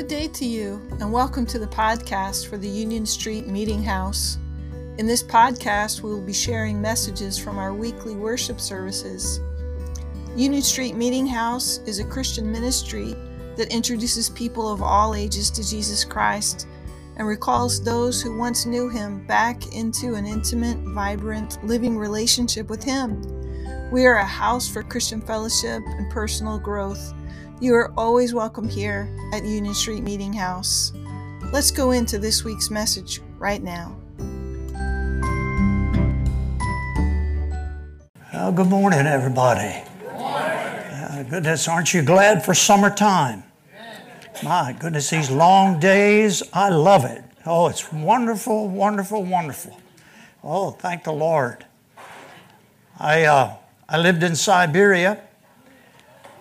Good day to you, and welcome to the podcast for the Union Street Meeting House. In this podcast, we will be sharing messages from our weekly worship services. Union Street Meeting House is a Christian ministry that introduces people of all ages to Jesus Christ and recalls those who once knew him back into an intimate, vibrant, living relationship with him. We are a house for Christian fellowship and personal growth. You are always welcome here at Union Street Meeting House. Let's go into this week's message right now. Well, good morning, everybody. Good morning. Uh, goodness, aren't you glad for summertime? My goodness, these long days, I love it. Oh, it's wonderful, wonderful, wonderful. Oh, thank the Lord. I, uh, I lived in Siberia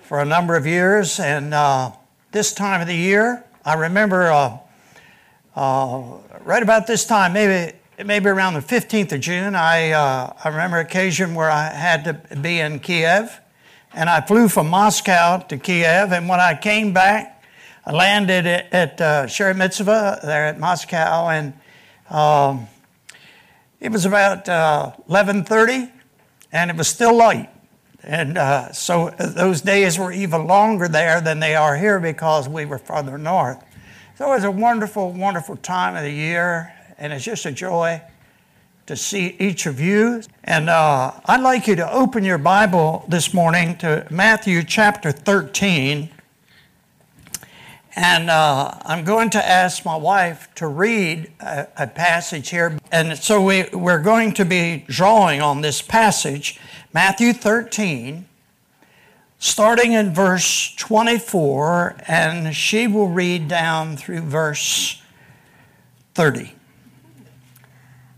for a number of years, and uh, this time of the year, I remember uh, uh right about this time, maybe maybe around the 15th of June, I, uh, I remember occasion where I had to be in Kiev, and I flew from Moscow to Kiev, and when I came back, I landed at, at uh, there at Moscow, and um, it was about uh, 11:30, and it was still light. And uh, so those days were even longer there than they are here because we were farther north. So it was a wonderful, wonderful time of the year, and it's just a joy to see each of you. And uh, I'd like you to open your Bible this morning to Matthew chapter 13. And uh, I'm going to ask my wife to read a, a passage here. And so we, we're going to be drawing on this passage, Matthew 13, starting in verse 24, and she will read down through verse 30.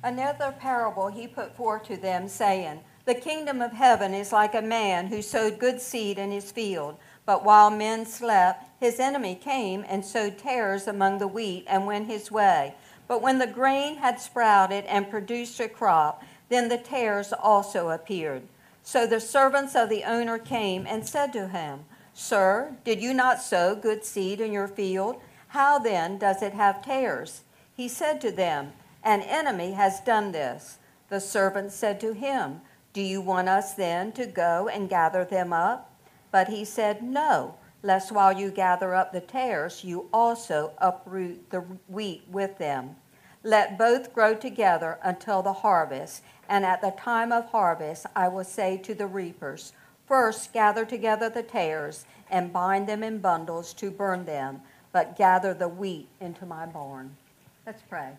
Another parable he put forth to them, saying, The kingdom of heaven is like a man who sowed good seed in his field. But while men slept, his enemy came and sowed tares among the wheat and went his way. But when the grain had sprouted and produced a crop, then the tares also appeared. So the servants of the owner came and said to him, Sir, did you not sow good seed in your field? How then does it have tares? He said to them, An enemy has done this. The servants said to him, Do you want us then to go and gather them up? But he said, No, lest while you gather up the tares, you also uproot the wheat with them. Let both grow together until the harvest. And at the time of harvest, I will say to the reapers, First gather together the tares and bind them in bundles to burn them, but gather the wheat into my barn. Let's pray.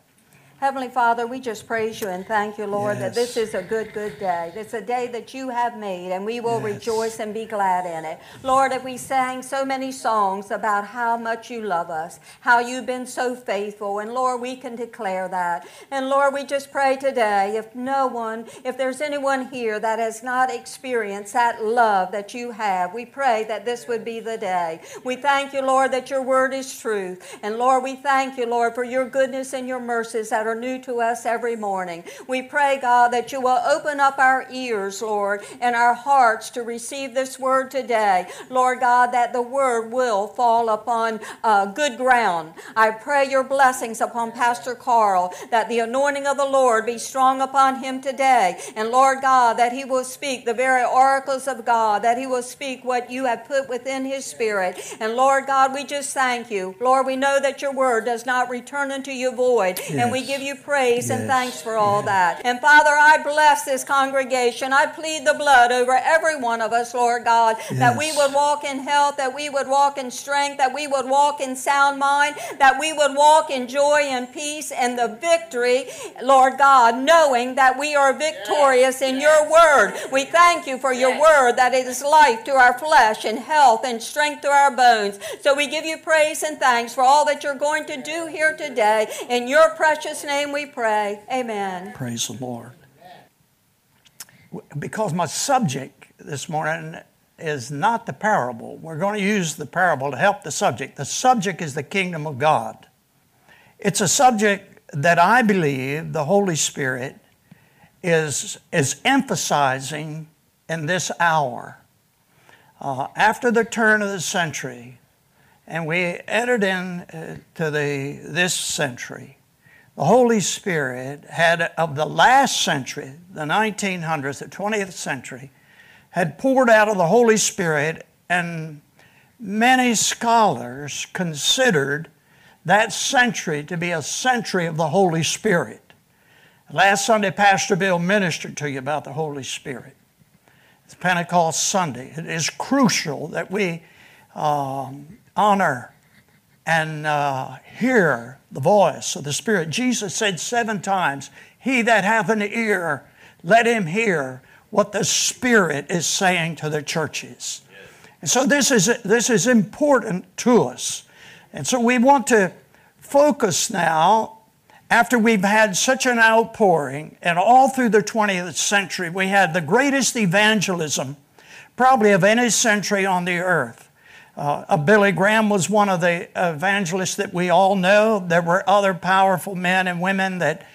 Heavenly Father, we just praise you and thank you, Lord, yes. that this is a good, good day. It's a day that you have made, and we will yes. rejoice and be glad in it. Lord, if we sang so many songs about how much you love us, how you've been so faithful, and Lord, we can declare that. And Lord, we just pray today, if no one, if there's anyone here that has not experienced that love that you have, we pray that this would be the day. We thank you, Lord, that your word is truth. And Lord, we thank you, Lord, for your goodness and your mercies that are are new to us every morning. We pray, God, that you will open up our ears, Lord, and our hearts to receive this word today. Lord God, that the word will fall upon uh, good ground. I pray your blessings upon Pastor Carl, that the anointing of the Lord be strong upon him today. And Lord God, that he will speak the very oracles of God, that he will speak what you have put within his spirit. And Lord God, we just thank you. Lord, we know that your word does not return unto you void. Yes. And we give give you praise yes. and thanks for all that. And Father, I bless this congregation. I plead the blood over every one of us, Lord God, yes. that we would walk in health, that we would walk in strength, that we would walk in sound mind, that we would walk in joy and peace and the victory, Lord God, knowing that we are victorious in your word. We thank you for your word, that it is life to our flesh and health and strength to our bones. So we give you praise and thanks for all that you're going to do here today. In your precious name, name we pray. Amen. Praise the Lord. Because my subject this morning is not the parable, we're going to use the parable to help the subject. The subject is the kingdom of God. It's a subject that I believe the Holy Spirit is, is emphasizing in this hour. Uh, after the turn of the century, and we entered into uh, the this century, the Holy Spirit had of the last century, the 1900s, the 20th century, had poured out of the Holy Spirit, and many scholars considered that century to be a century of the Holy Spirit. Last Sunday, Pastor Bill ministered to you about the Holy Spirit. It's Pentecost Sunday. It is crucial that we um, honor and uh, hear the voice of the Spirit. Jesus said seven times, He that hath an ear, let him hear what the Spirit is saying to the churches. And so this is, this is important to us. And so we want to focus now after we've had such an outpouring, and all through the 20th century, we had the greatest evangelism probably of any century on the earth. Uh, Billy Graham was one of the evangelists that we all know. There were other powerful men and women that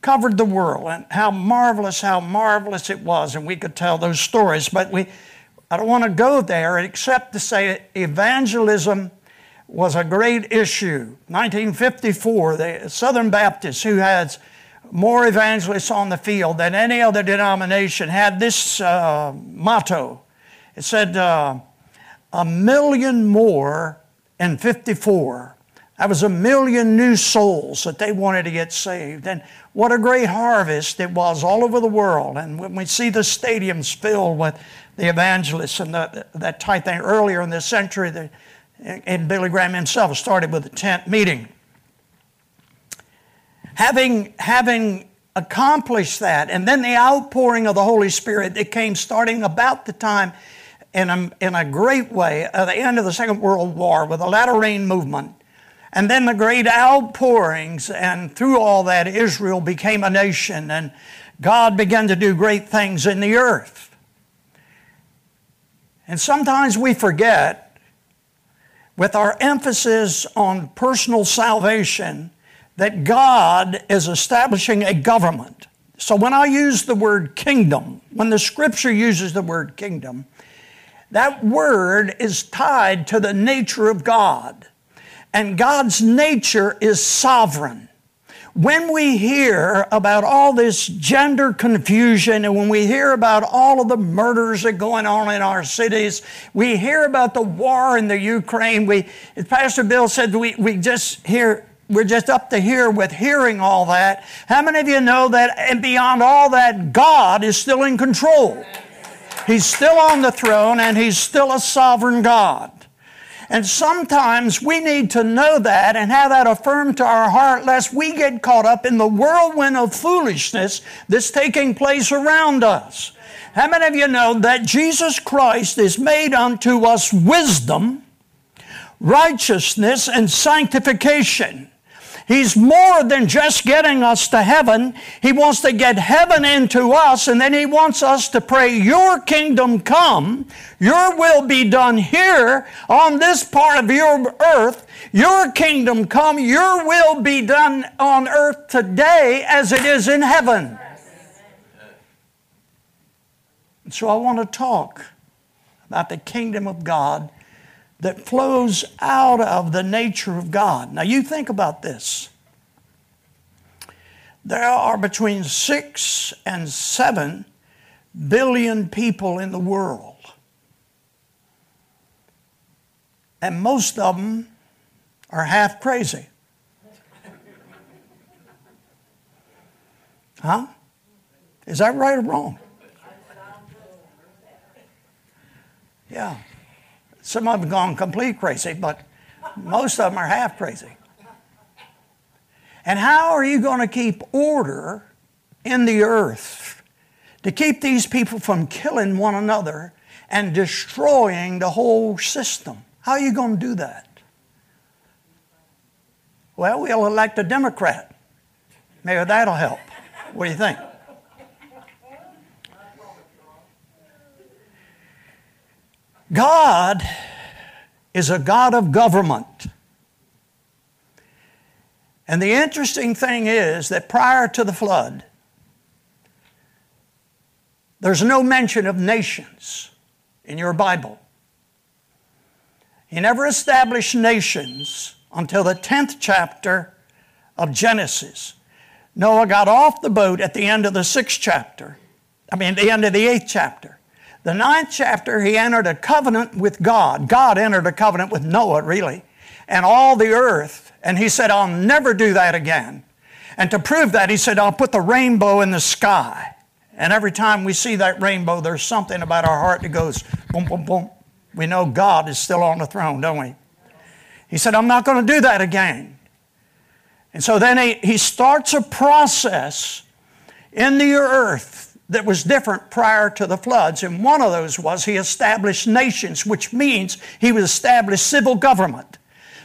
covered the world, and how marvelous, how marvelous it was, and we could tell those stories. But we, I don't want to go there except to say evangelism was a great issue. 1954, the Southern Baptists, who had more evangelists on the field than any other denomination, had this uh, motto. It said, uh, a million more in 54. That was a million new souls that they wanted to get saved. And what a great harvest it was all over the world. And when we see the stadiums filled with the evangelists and the, that type thing earlier in this century, the, and Billy Graham himself started with a tent meeting. Having, having accomplished that, and then the outpouring of the Holy Spirit that came starting about the time in a, in a great way at the end of the Second World War with the latter rain movement. And then the great outpourings, and through all that, Israel became a nation, and God began to do great things in the earth. And sometimes we forget with our emphasis on personal salvation that God is establishing a government. So when I use the word kingdom, when the scripture uses the word kingdom, that word is tied to the nature of God. And God's nature is sovereign when we hear about all this gender confusion and when we hear about all of the murders that are going on in our cities, we hear about the war in the Ukraine. We, Pastor Bill said we, we just hear, we're just up to here with hearing all that. How many of you know that and beyond all that, God is still in control? He's still on the throne and He's still a sovereign God. And sometimes we need to know that and have that affirmed to our heart lest we get caught up in the whirlwind of foolishness that's taking place around us. How many of you know that Jesus Christ is made unto us wisdom, righteousness, and sanctification? He's more than just getting us to heaven. He wants to get heaven into us, and then He wants us to pray, Your kingdom come, Your will be done here on this part of your earth. Your kingdom come, Your will be done on earth today as it is in heaven. So I want to talk about the kingdom of God that flows out of the nature of God. Now, you think about this. There are between six and seven billion people in the world. And most of them are half crazy. Huh? Is that right or wrong? Yeah. Some of them have gone complete crazy, but most of them are half crazy. And how are you going to keep order in the earth to keep these people from killing one another and destroying the whole system? How are you going to do that? Well, we'll elect a Democrat. Maybe that'll help. What do you think? God is a God of government. And the interesting thing is that prior to the flood, there's no mention of nations in your Bible. He never established nations until the 10th chapter of Genesis. Noah got off the boat at the end of the sixth chapter. I mean, the end of the eighth chapter. The ninth chapter, he entered a covenant with God. God entered a covenant with Noah, really, and all the earth. And he said, I'll never do that again. And to prove that, he said, I'll put the rainbow in the sky. And every time we see that rainbow, there's something about our heart that goes boom, boom, boom. We know God is still on the throne, don't we? He said, I'm not going to do that again. And so then he, he starts a process in the earth that was different prior to the floods. And one of those was he established nations, which means he would establish civil government.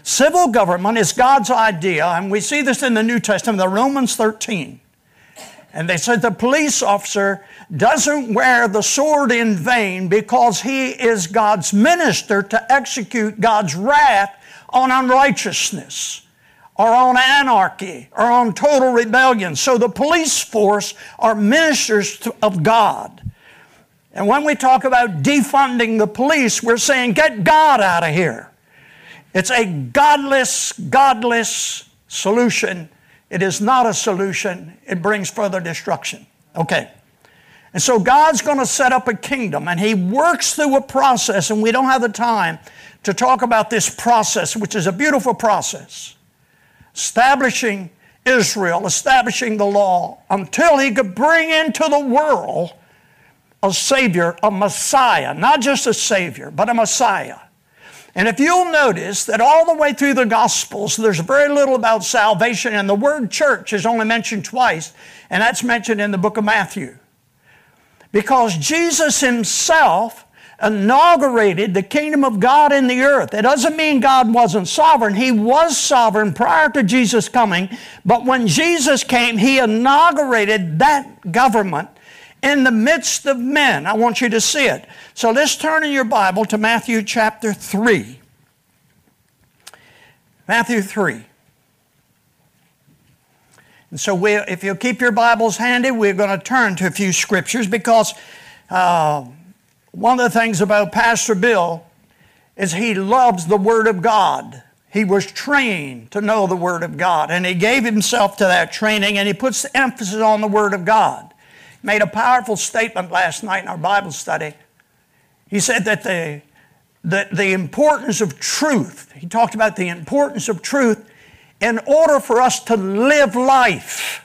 Civil government is God's idea, and we see this in the New Testament, the Romans 13. And they said the police officer doesn't wear the sword in vain because he is God's minister to execute God's wrath on unrighteousness or on anarchy or on total rebellion. So the police force are ministers of God. And when we talk about defunding the police, we're saying get God out of here. It's a godless, godless solution. It is not a solution, it brings further destruction. Okay. And so God's going to set up a kingdom, and He works through a process, and we don't have the time to talk about this process, which is a beautiful process establishing Israel, establishing the law, until he could bring into the world a Savior, a Messiah, not just a Savior, but a Messiah. And if you'll notice that all the way through the Gospels, there's very little about salvation, and the word church is only mentioned twice, and that's mentioned in the book of Matthew. Because Jesus Himself inaugurated the kingdom of God in the earth. It doesn't mean God wasn't sovereign. He was sovereign prior to Jesus coming, but when Jesus came, He inaugurated that government in the midst of men. I want you to see it. So let's turn in your Bible to Matthew chapter 3. Matthew 3. And so, we, if you'll keep your Bibles handy, we're going to turn to a few scriptures because uh, one of the things about Pastor Bill is he loves the Word of God. He was trained to know the Word of God, and he gave himself to that training, and he puts the emphasis on the Word of God. He made a powerful statement last night in our Bible study. He said that the, the, the importance of truth, he talked about the importance of truth in order for us to live life.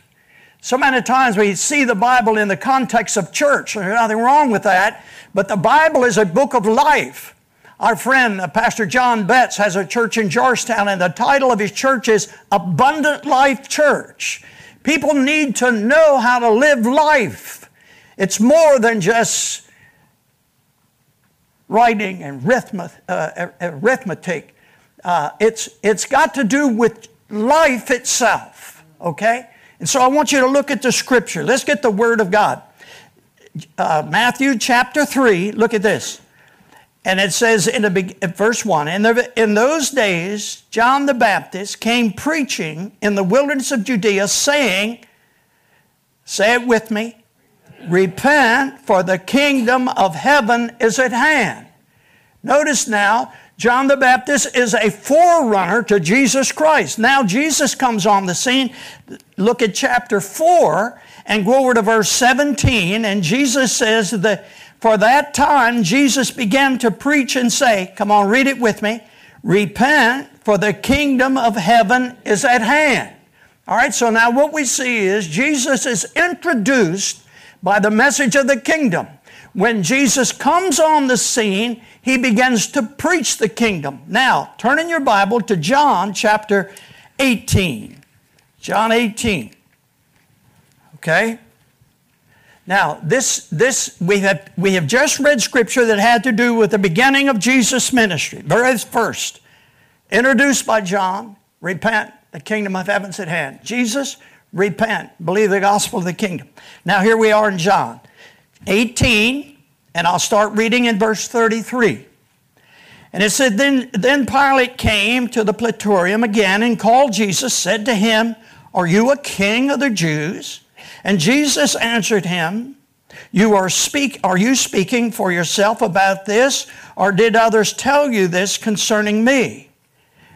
So many times we see the Bible in the context of church. There's nothing wrong with that. But the Bible is a book of life. Our friend, uh, Pastor John Betts, has a church in Georgetown, and the title of his church is Abundant Life Church. People need to know how to live life. It's more than just writing and uh, arithmetic. Uh, it's, it's got to do with life itself, okay? And so I want you to look at the scripture. Let's get the Word of God uh, Matthew chapter 3, look at this. And it says in the verse 1 in, the, in those days, John the Baptist came preaching in the wilderness of Judea, saying, Say it with me, repent, for the kingdom of heaven is at hand. Notice now, John the Baptist is a forerunner to Jesus Christ. Now Jesus comes on the scene. Look at chapter 4 and go over to verse 17, and Jesus says that for that time Jesus began to preach and say, Come on, read it with me. Repent, for the kingdom of heaven is at hand. All right, so now what we see is Jesus is introduced by the message of the kingdom. When Jesus comes on the scene, he begins to preach the kingdom. Now, turn in your Bible to John chapter 18. John 18. Okay? Now, this, this we, have, we have just read scripture that had to do with the beginning of Jesus' ministry. Very first, introduced by John, repent, the kingdom of heaven's at hand. Jesus, repent, believe the gospel of the kingdom. Now, here we are in John 18, and I'll start reading in verse 33. And it said, Then, then Pilate came to the praetorium again and called Jesus, said to him, Are you a king of the Jews? And Jesus answered him, You are speak are you speaking for yourself about this, or did others tell you this concerning me?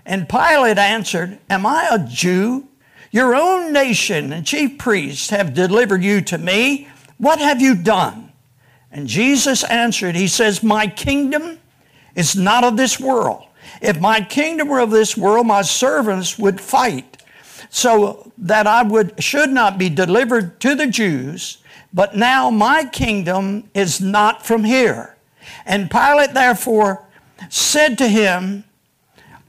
And Pilate answered, Am I a Jew? Your own nation and chief priests have delivered you to me. What have you done? And Jesus answered, He says, My kingdom is not of this world. If my kingdom were of this world, my servants would fight so that I would should not be delivered to the Jews, but now my kingdom is not from here. And Pilate therefore said to him,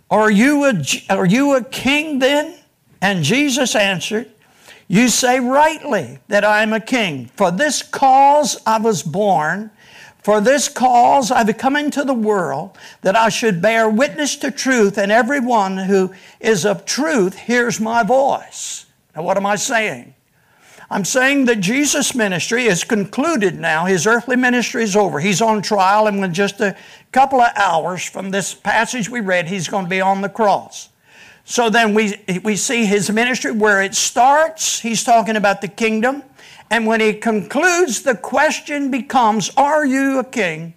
Are you a, are you a king then? And Jesus answered, You say rightly that I am a king. For this cause I was born, for this cause I've come into the world, that I should bear witness to truth, and everyone who is of truth hears my voice. Now, what am I saying? I'm saying that Jesus' ministry is concluded now. His earthly ministry is over. He's on trial, and in just a couple of hours from this passage we read, he's going to be on the cross. So then we, we see his ministry where it starts, he's talking about the kingdom. And when he concludes, the question becomes, Are you a king?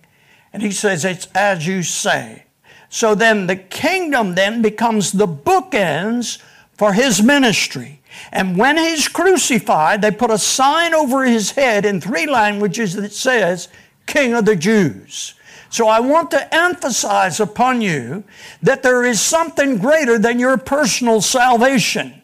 And he says, It's as you say. So then the kingdom then becomes the bookends for his ministry. And when he's crucified, they put a sign over his head in three languages that says, King of the Jews. So I want to emphasize upon you that there is something greater than your personal salvation.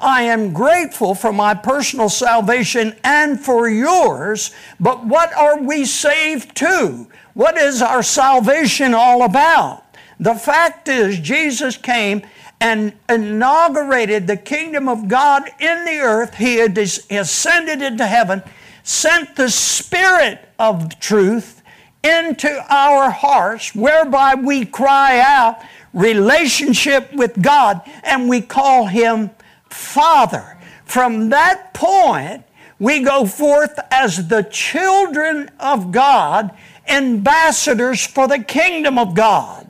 I am grateful for my personal salvation and for yours, but what are we saved to? What is our salvation all about? The fact is, Jesus came and inaugurated the kingdom of God in the earth. He ascended into heaven, sent the Spirit of truth into our hearts, whereby we cry out relationship with God and we call Him Father. From that point, we go forth as the children of God, ambassadors for the kingdom of God.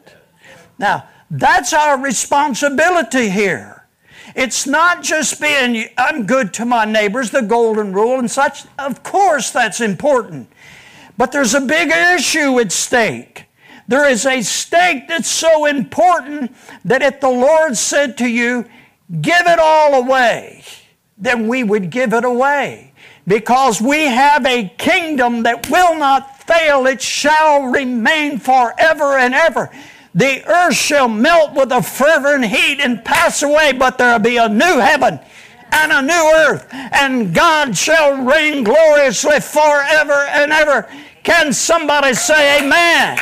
Now, that's our responsibility here. It's not just being, I'm good to my neighbors, the golden rule and such. Of course, that's important. But there's a big issue at stake. There is a stake that's so important that if the Lord said to you, give it all away, then we would give it away. Because we have a kingdom that will not fail, it shall remain forever and ever. The earth shall melt with a fervent heat and pass away, but there'll be a new heaven and a new earth, and God shall reign gloriously forever and ever. Can somebody say amen?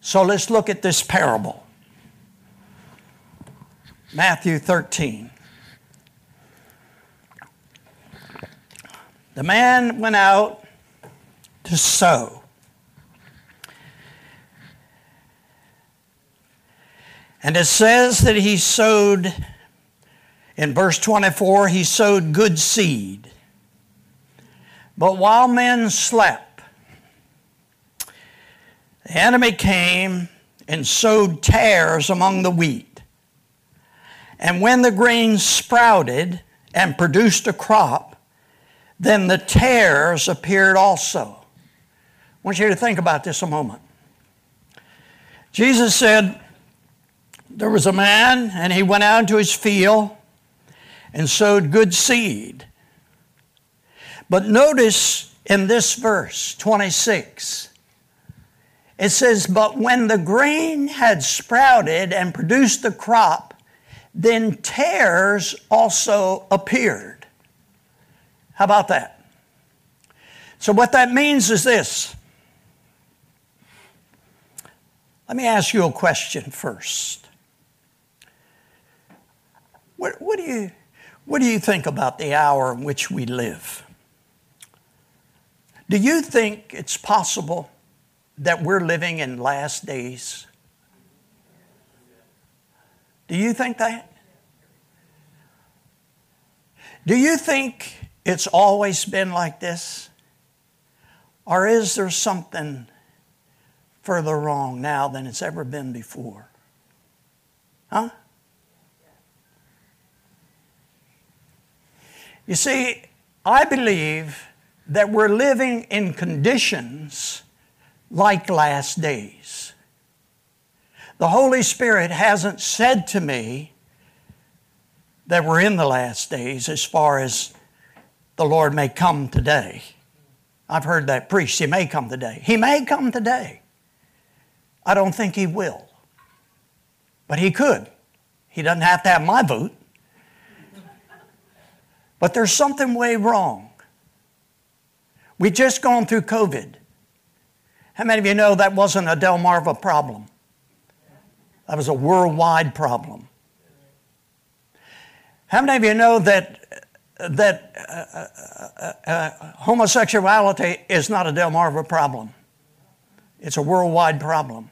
So let's look at this parable. Matthew 13. The man went out to sow. And it says that he sowed in verse 24, he sowed good seed. But while men slept, the enemy came and sowed tares among the wheat. And when the grain sprouted and produced a crop, then the tares appeared also. I want you to think about this a moment. Jesus said, There was a man, and he went out into his field and sowed good seed. But notice in this verse 26, it says, But when the grain had sprouted and produced the crop, then tares also appeared. How about that? So, what that means is this. Let me ask you a question first. What, what do you what do you think about the hour in which we live? Do you think it's possible that we're living in last days? Do you think that? Do you think it's always been like this? Or is there something further wrong now than it's ever been before? Huh? You see, I believe that we're living in conditions like last days. The Holy Spirit hasn't said to me that we're in the last days as far as the Lord may come today. I've heard that preached. He may come today. He may come today. I don't think he will. But he could. He doesn't have to have my vote. But there's something way wrong. We just gone through COVID. How many of you know that wasn't a Delmarva problem? That was a worldwide problem. How many of you know that that uh, uh, uh, homosexuality is not a Delmarva problem? It's a worldwide problem.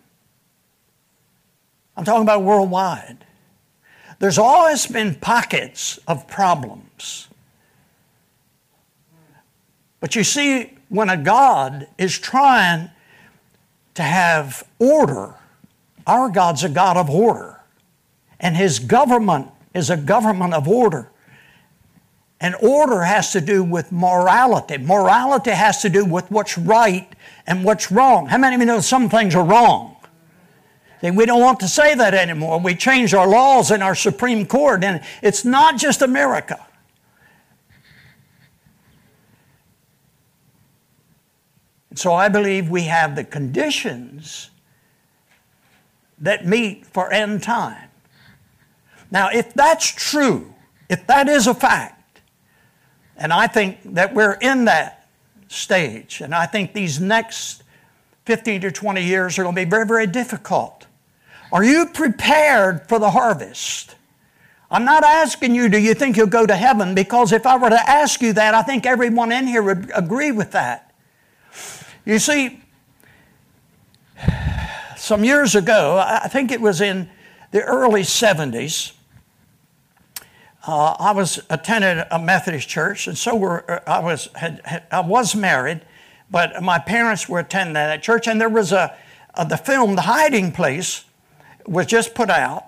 I'm talking about worldwide. There's always been pockets of problems. But you see, when a God is trying to have order, our God's a God of order. And His government is a government of order. And order has to do with morality. Morality has to do with what's right and what's wrong. How many of you know some things are wrong? We don't want to say that anymore. We change our laws in our Supreme Court, and it's not just America. So I believe we have the conditions that meet for end time. Now, if that's true, if that is a fact, and I think that we're in that stage, and I think these next 15 to 20 years are going to be very, very difficult. Are you prepared for the harvest? I'm not asking you, do you think you'll go to heaven? Because if I were to ask you that, I think everyone in here would agree with that. You see, some years ago, I think it was in the early 70s, uh, I was attended a Methodist church, and so were uh, I was had, had, I was married, but my parents were attending that church, and there was a, a the film The Hiding Place was just put out,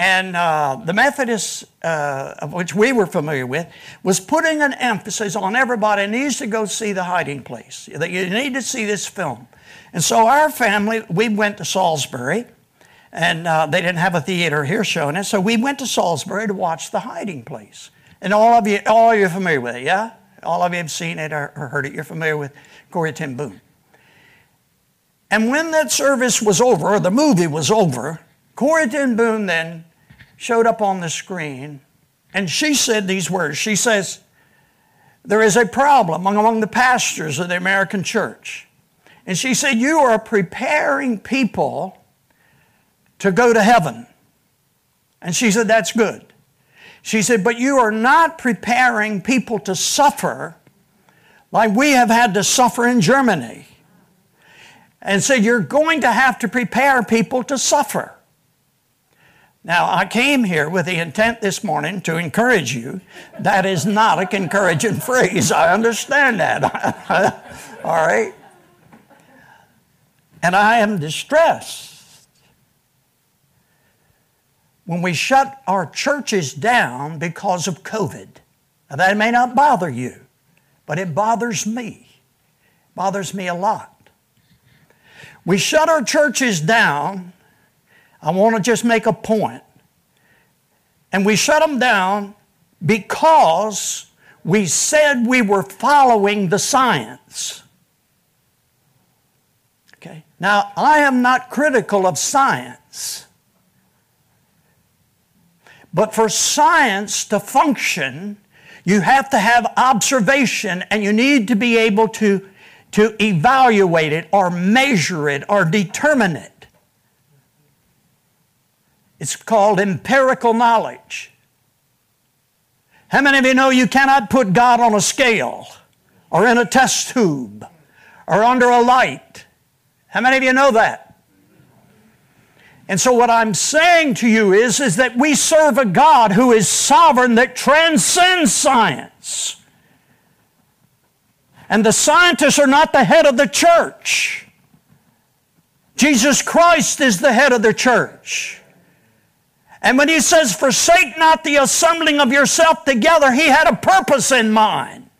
and uh, the Methodists, uh, which we were familiar with, was putting an emphasis on everybody needs to go see The Hiding Place, that you need to see this film. And so our family, we went to Salisbury, and uh, they didn't have a theater here showing it, so we went to Salisbury to watch The Hiding Place. And all of you, all of you are familiar with it, yeah? All of you have seen it or, heard it. You're familiar with Corrie ten Boom. And when that service was over, or the movie was over, Corrie ten Boom then showed up on the screen, and she said these words. She says, There is a problem among the pastors of the American church. And she said, You are preparing people to go to heaven. And she said, That's good. She said, But you are not preparing people to suffer like we have had to suffer in Germany. And said, You're going to have to prepare people to suffer. Now, I came here with the intent this morning to encourage you. That is not a encouraging phrase. I understand that. All right? And I am distressed when we shut our churches down because of COVID. Now, that may not bother you, but it bothers me. It bothers me a lot. We shut our churches down I want to just make a point. And we shut them down because we said we were following the science. Okay? Now, I am not critical of science. But for science to function, you have to have observation and you need to be able to, to evaluate it or measure it or determine it. It's called empirical knowledge. How many of you know you cannot put God on a scale or in a test tube or under a light? How many of you know that? And so what I'm saying to you is, is that we serve a God who is sovereign that transcends science. And the scientists are not the head of the church. Jesus Christ is the head of the church. And when he says, forsake not the assembling of yourself together, he had a purpose in mind.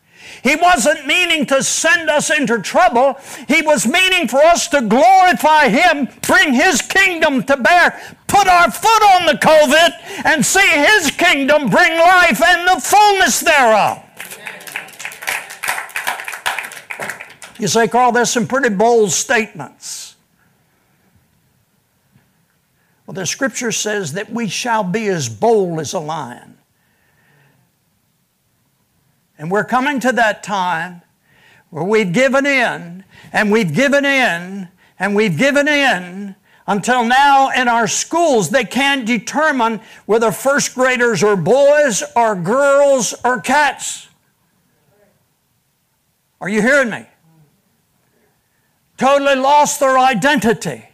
He wasn't meaning to send us into trouble. He was meaning for us to glorify Him, bring His kingdom to bear, put our foot on the COVID, and see His kingdom bring life and the fullness thereof. You say, Carl, there's some pretty bold statements. Well, the scripture says that we shall be as bold as a lion. And we're coming to that time where we've given in and we've given in and we've given in until now in our schools they can't determine whether first graders are boys or girls or cats. Are you hearing me? Totally lost their identity.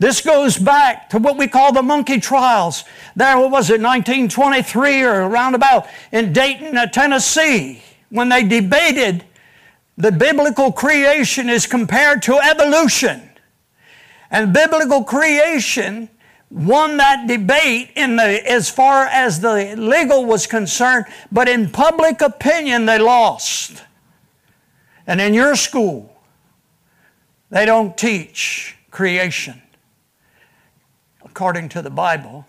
This goes back to what we call the monkey trials. There, what was it, 1923 or around about in Dayton, uh, Tennessee, when they debated the biblical creation is compared to evolution. And biblical creation won that debate in the, as far as the legal was concerned, but in public opinion, they lost. And in your school, they don't teach creation according to the Bible.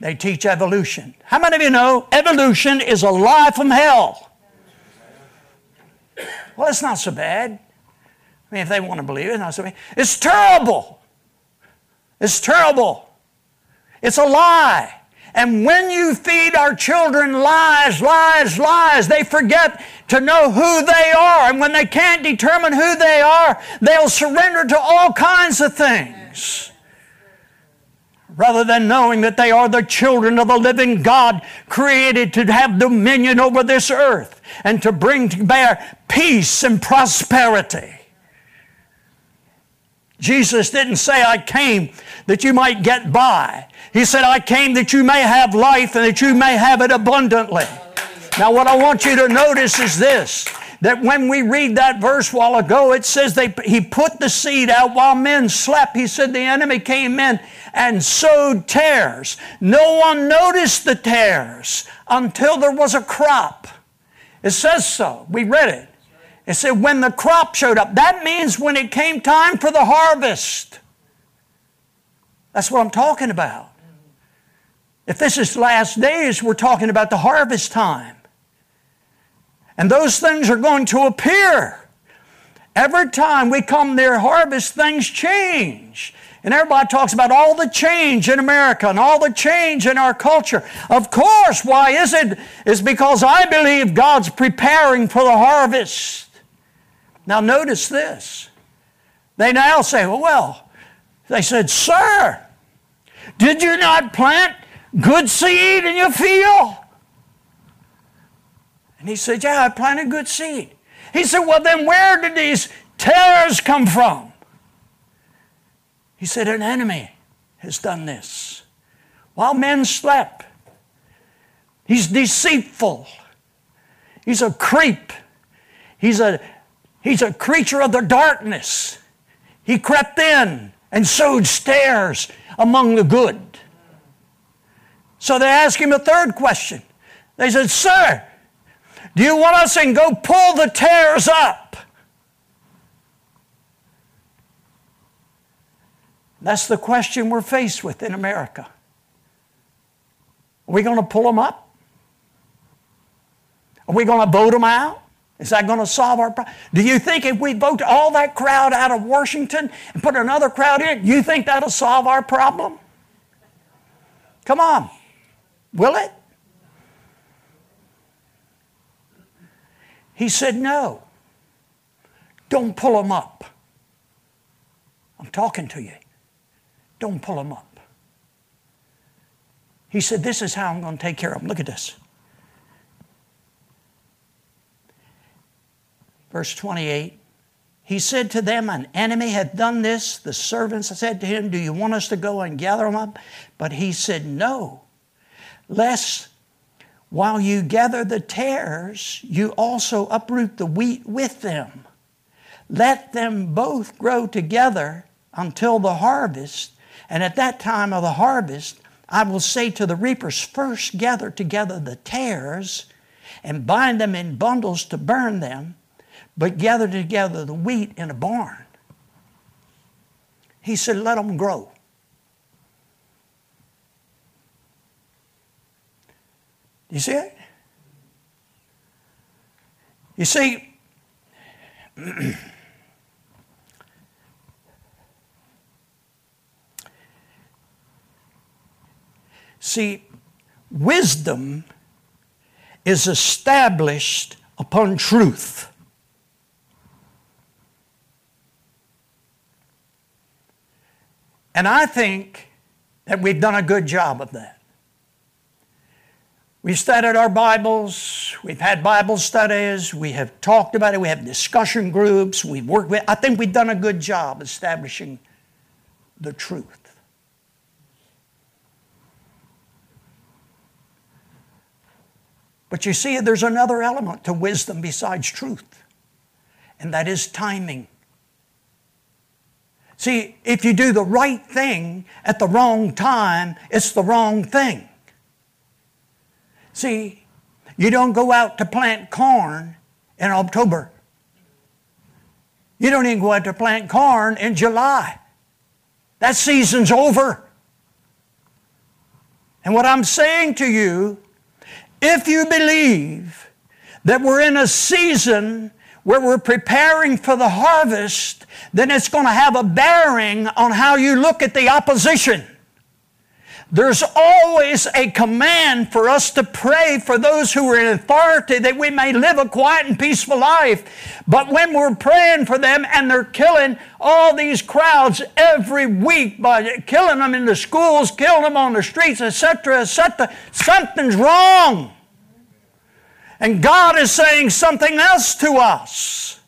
They teach evolution. How many of you know evolution is a lie from hell? Well, it's not so bad. I mean, if they want to believe it, it's not so bad. It's terrible. It's terrible. It's a lie. And when you feed our children lies, lies, lies, they forget to know who they are. And when they can't determine who they are, they'll surrender to all kinds of things rather than knowing that they are the children of the living God, created to have dominion over this earth and to bring to bear peace and prosperity. Jesus didn't say, I came that you might get by. He said, I came that you may have life and that you may have it abundantly. Now, what I want you to notice is this that when we read that verse while ago, it says they, he put the seed out while men slept. He said the enemy came in and sowed tares. No one noticed the tares until there was a crop. It says so. We read it. It said when the crop showed up. That means when it came time for the harvest. That's what I'm talking about. If this is last days, we're talking about the harvest time. And those things are going to appear. Every time we come near harvest, things change. And everybody talks about all the change in America and all the change in our culture. Of course, why is it? It's because I believe God's preparing for the harvest. Now, notice this. They now say, well, they said, Sir, did you not plant good seed in your field? And he said, Yeah, I planted good seed. He said, Well, then where did these tares come from? He said, An enemy has done this. While men slept, he's deceitful. He's a creep. He's a, he's a creature of the darkness. He crept in and sowed tares among the good. So they asked him a third question. They said, Sir, do you want us to go pull the tares up? That's the question we're faced with in America. Are we going to pull them up? Are we going to vote them out? Is that going to solve our problem? Do you think if we vote all that crowd out of Washington and put another crowd in, you think that'll solve our problem? Come on. Will it? He said, No. Don't pull them up. I'm talking to you. Don't pull them up. He said, This is how I'm going to take care of them. Look at this. Verse 28 He said to them, An enemy hath done this. The servants said to him, Do you want us to go and gather them up? But he said, No, lest while you gather the tares, you also uproot the wheat with them. Let them both grow together until the harvest. And at that time of the harvest, I will say to the reapers, First gather together the tares and bind them in bundles to burn them, but gather together the wheat in a barn. He said, Let them grow. You see it? You see, see, wisdom is established upon truth. And I think that we've done a good job of that. We've studied our Bibles, we've had Bible studies, we have talked about it, we have discussion groups, we've worked with I think we've done a good job establishing the truth. But you see, there's another element to wisdom besides truth, and that is timing. See, if you do the right thing at the wrong time, it's the wrong thing. See, you don't go out to plant corn in October. You don't even go out to plant corn in July. That season's over. And what I'm saying to you, if you believe that we're in a season where we're preparing for the harvest, then it's going to have a bearing on how you look at the opposition. There's always a command for us to pray for those who are in authority that we may live a quiet and peaceful life. But when we're praying for them and they're killing all these crowds every week by killing them in the schools, killing them on the streets, etc., etc., something's wrong. And God is saying something else to us.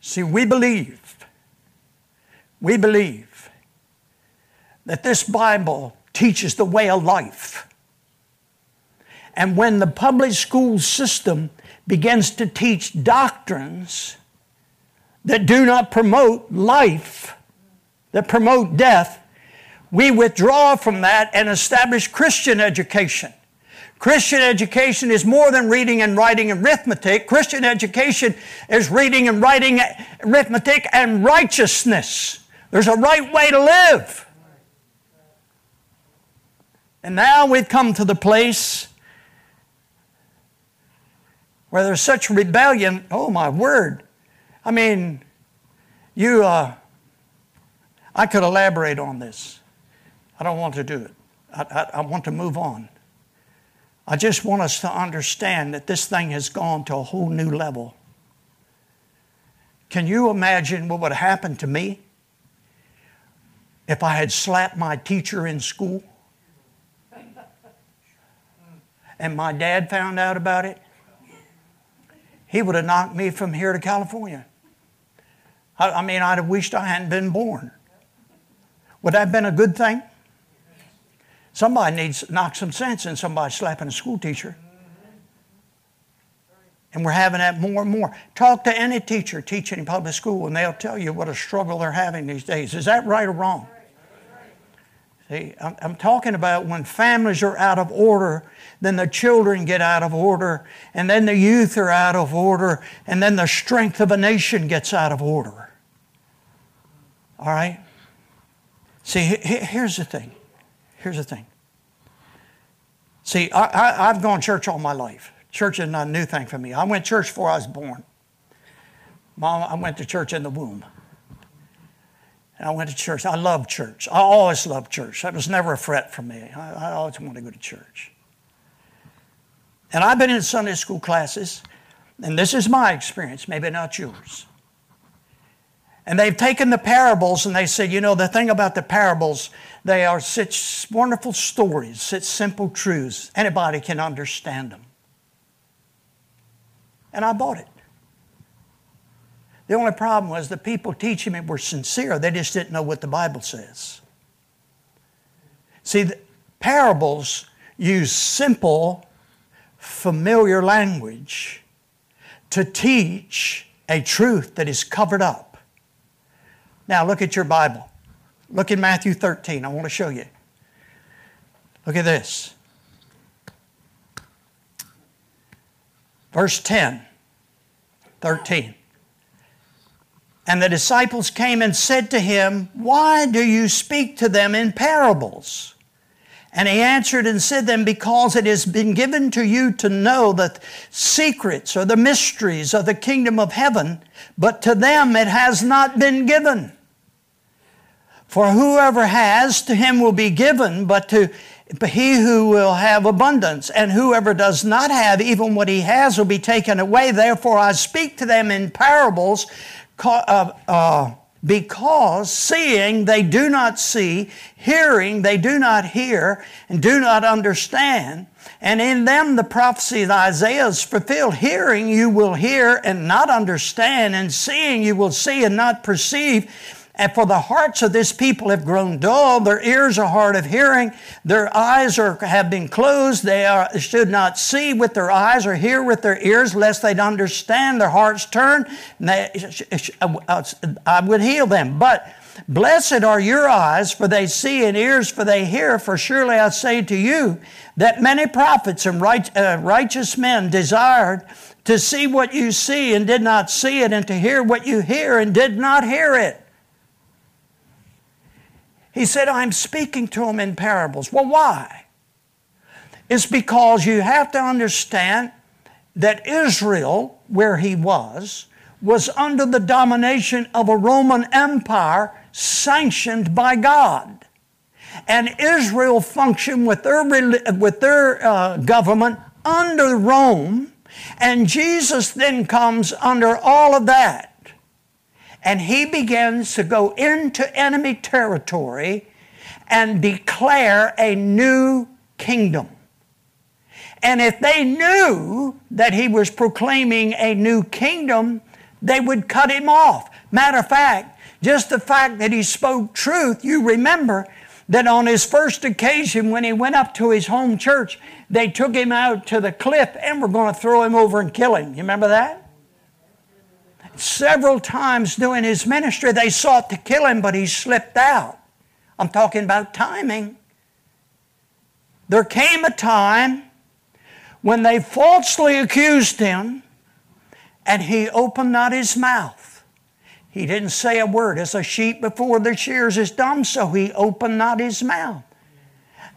See, we believe. We believe that this Bible teaches the way of life. And when the public school system begins to teach doctrines that do not promote life, that promote death, we withdraw from that and establish Christian education. Christian education is more than reading and writing arithmetic. Christian education is reading and writing arithmetic and righteousness. There's a right way to live. And now we've come to the place where there's such rebellion. Oh, my word. I mean, you, uh, I could elaborate on this. I don't want to do it. I, I, I want to move on. I just want us to understand that this thing has gone to a whole new level. Can you imagine what would have happened to me if I had slapped my teacher in school and my dad found out about it? He would have knocked me from here to California. I, I mean, I'd have wished I hadn't been born. Would that have been a good thing? Somebody needs knock some sense in somebody slapping a school teacher. And we're having that more and more. Talk to any teacher teaching in public school, and they'll tell you what a struggle they're having these days. Is that right or wrong? See, I'm, I'm talking about when families are out of order, then the children get out of order, and then the youth are out of order, and then the strength of a nation gets out of order. All right? See, here's the thing Here's the thing. See, I, have gone to church all my life. Church is not a new thing for me. I went to church before I was born. Mom, I went to church in the womb. And I went to church. I love church. I always loved church. That was never a fret for me. I, I always wanted to go to church. And I've been in Sunday school classes, and this is my experience, maybe not yours. And they've taken the parables and they said, you know, the thing about the parables, they are such wonderful stories, such simple truths. Anybody can understand them. And I bought it. The only problem was the people teaching it were sincere. They just didn't know what the Bible says. See, parables use simple, familiar language to teach a truth that is covered up. Now look at your Bible. Look in Matthew 13. I want to show you. Look at this. Verse 10, 13. And the disciples came and said to him, Why do you speak to them in parables? And he answered and said to them, Because it has been given to you to know the secrets or the mysteries of the kingdom of heaven, but to them it has not been given. For whoever has, to him will be given, but to he who will have abundance, and whoever does not have, even what he has will be taken away. Therefore, I speak to them in parables, uh, uh, because seeing they do not see, hearing they do not hear, and do not understand. And in them the prophecy of Isaiah is fulfilled. Hearing you will hear and not understand, and seeing you will see and not perceive. And for the hearts of this people have grown dull, their ears are hard of hearing, their eyes are, have been closed, they are, should not see with their eyes or hear with their ears, lest they'd understand, their hearts turn, they, I would heal them. But blessed are your eyes, for they see, and ears, for they hear. For surely I say to you that many prophets and right, uh, righteous men desired to see what you see and did not see it, and to hear what you hear and did not hear it. He said, I'm speaking to them in parables. Well, why? It's because you have to understand that Israel, where he was, was under the domination of a Roman Empire sanctioned by God. And Israel functioned with their, with their uh, government under Rome, and Jesus then comes under all of that and he begins to go into enemy territory and declare a new kingdom. And if they knew that he was proclaiming a new kingdom, they would cut him off. Matter of fact, just the fact that he spoke truth, you remember that on his first occasion when he went up to his home church, they took him out to the cliff and were going to throw him over and kill him. You remember that? Several times during his ministry, they sought to kill him, but he slipped out. I'm talking about timing. There came a time when they falsely accused him, and he opened not his mouth. He didn't say a word. As a sheep before the shears is dumb, so he opened not his mouth.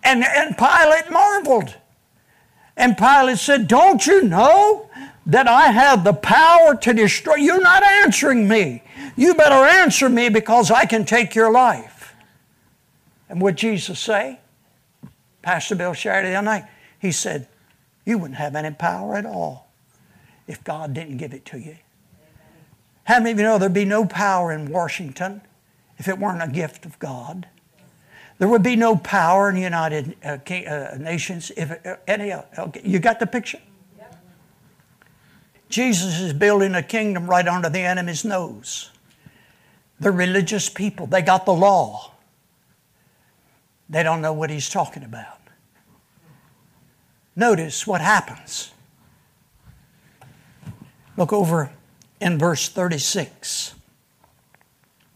And, and Pilate marveled. And Pilate said, Don't you know that I have the power to destroy. You're not answering me. You better answer me because I can take your life. And what Jesus say? Pastor Bill shared it the other night. He said, You wouldn't have any power at all if God didn't give it to you. How many of you know there'd be no power in Washington if it weren't a gift of God? There would be no power in the United uh, uh, Nations if uh, any. You got the picture? Jesus is building a kingdom right under the enemy's nose. They're religious people, they got the law. They don't know what he's talking about. Notice what happens. Look over in verse 36.